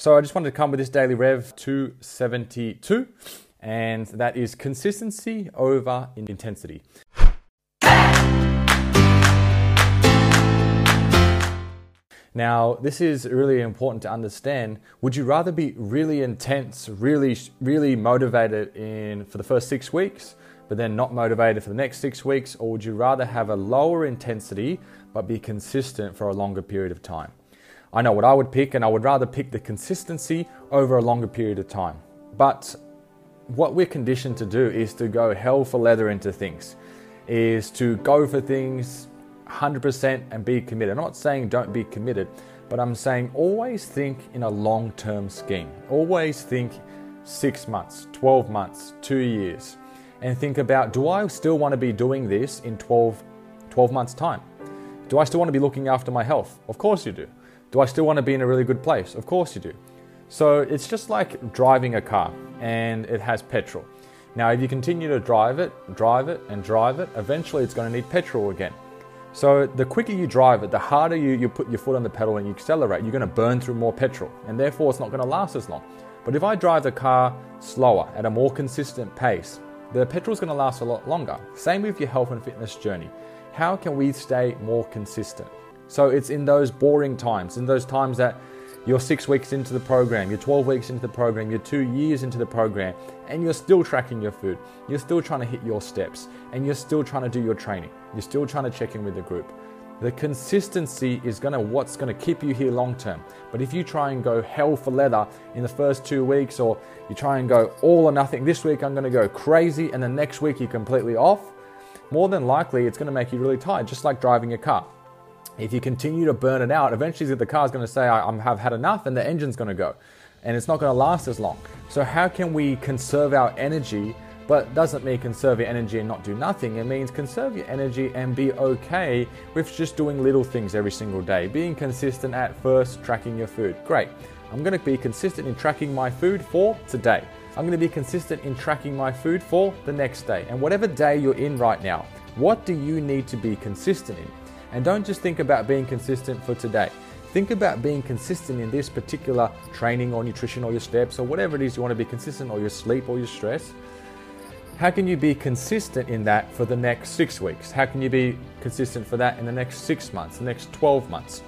So I just wanted to come with this daily rev 272, and that is consistency over intensity. Now, this is really important to understand. Would you rather be really intense, really, really motivated in for the first six weeks, but then not motivated for the next six weeks, or would you rather have a lower intensity but be consistent for a longer period of time? I know what I would pick, and I would rather pick the consistency over a longer period of time. But what we're conditioned to do is to go hell for leather into things, is to go for things 100% and be committed. I'm not saying don't be committed, but I'm saying always think in a long term scheme. Always think six months, 12 months, two years, and think about do I still want to be doing this in 12, 12 months' time? Do I still want to be looking after my health? Of course you do. Do I still want to be in a really good place? Of course you do. So it's just like driving a car and it has petrol. Now, if you continue to drive it, drive it, and drive it, eventually it's going to need petrol again. So the quicker you drive it, the harder you, you put your foot on the pedal and you accelerate, you're going to burn through more petrol, and therefore it's not going to last as long. But if I drive the car slower at a more consistent pace, the petrol is going to last a lot longer. Same with your health and fitness journey. How can we stay more consistent? So it's in those boring times, in those times that you're six weeks into the program, you're 12 weeks into the program, you're two years into the program, and you're still tracking your food. You're still trying to hit your steps, and you're still trying to do your training. You're still trying to check in with the group. The consistency is gonna what's gonna keep you here long term. But if you try and go hell for leather in the first two weeks, or you try and go all or nothing, this week I'm gonna go crazy, and the next week you're completely off, more than likely it's gonna make you really tired, just like driving a car. If you continue to burn it out, eventually the car's going to say, I have had enough, and the engine's going to go. And it's not going to last as long. So, how can we conserve our energy? But doesn't mean conserve your energy and not do nothing. It means conserve your energy and be okay with just doing little things every single day. Being consistent at first, tracking your food. Great. I'm going to be consistent in tracking my food for today. I'm going to be consistent in tracking my food for the next day. And whatever day you're in right now, what do you need to be consistent in? And don't just think about being consistent for today. Think about being consistent in this particular training or nutrition or your steps or whatever it is you want to be consistent or your sleep or your stress. How can you be consistent in that for the next six weeks? How can you be consistent for that in the next six months, the next 12 months?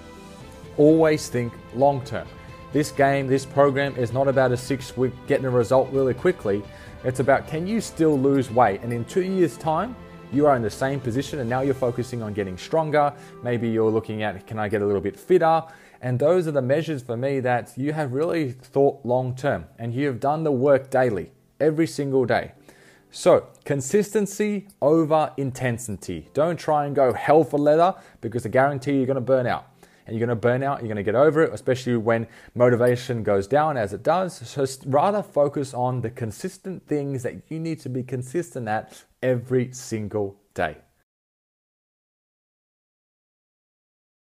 Always think long term. This game, this program is not about a six week getting a result really quickly. It's about can you still lose weight? And in two years' time, you are in the same position and now you're focusing on getting stronger. Maybe you're looking at can I get a little bit fitter? And those are the measures for me that you have really thought long term and you have done the work daily, every single day. So, consistency over intensity. Don't try and go hell for leather because I guarantee you're going to burn out. And you're going to burn out, you're going to get over it, especially when motivation goes down as it does. So, rather focus on the consistent things that you need to be consistent at every single day.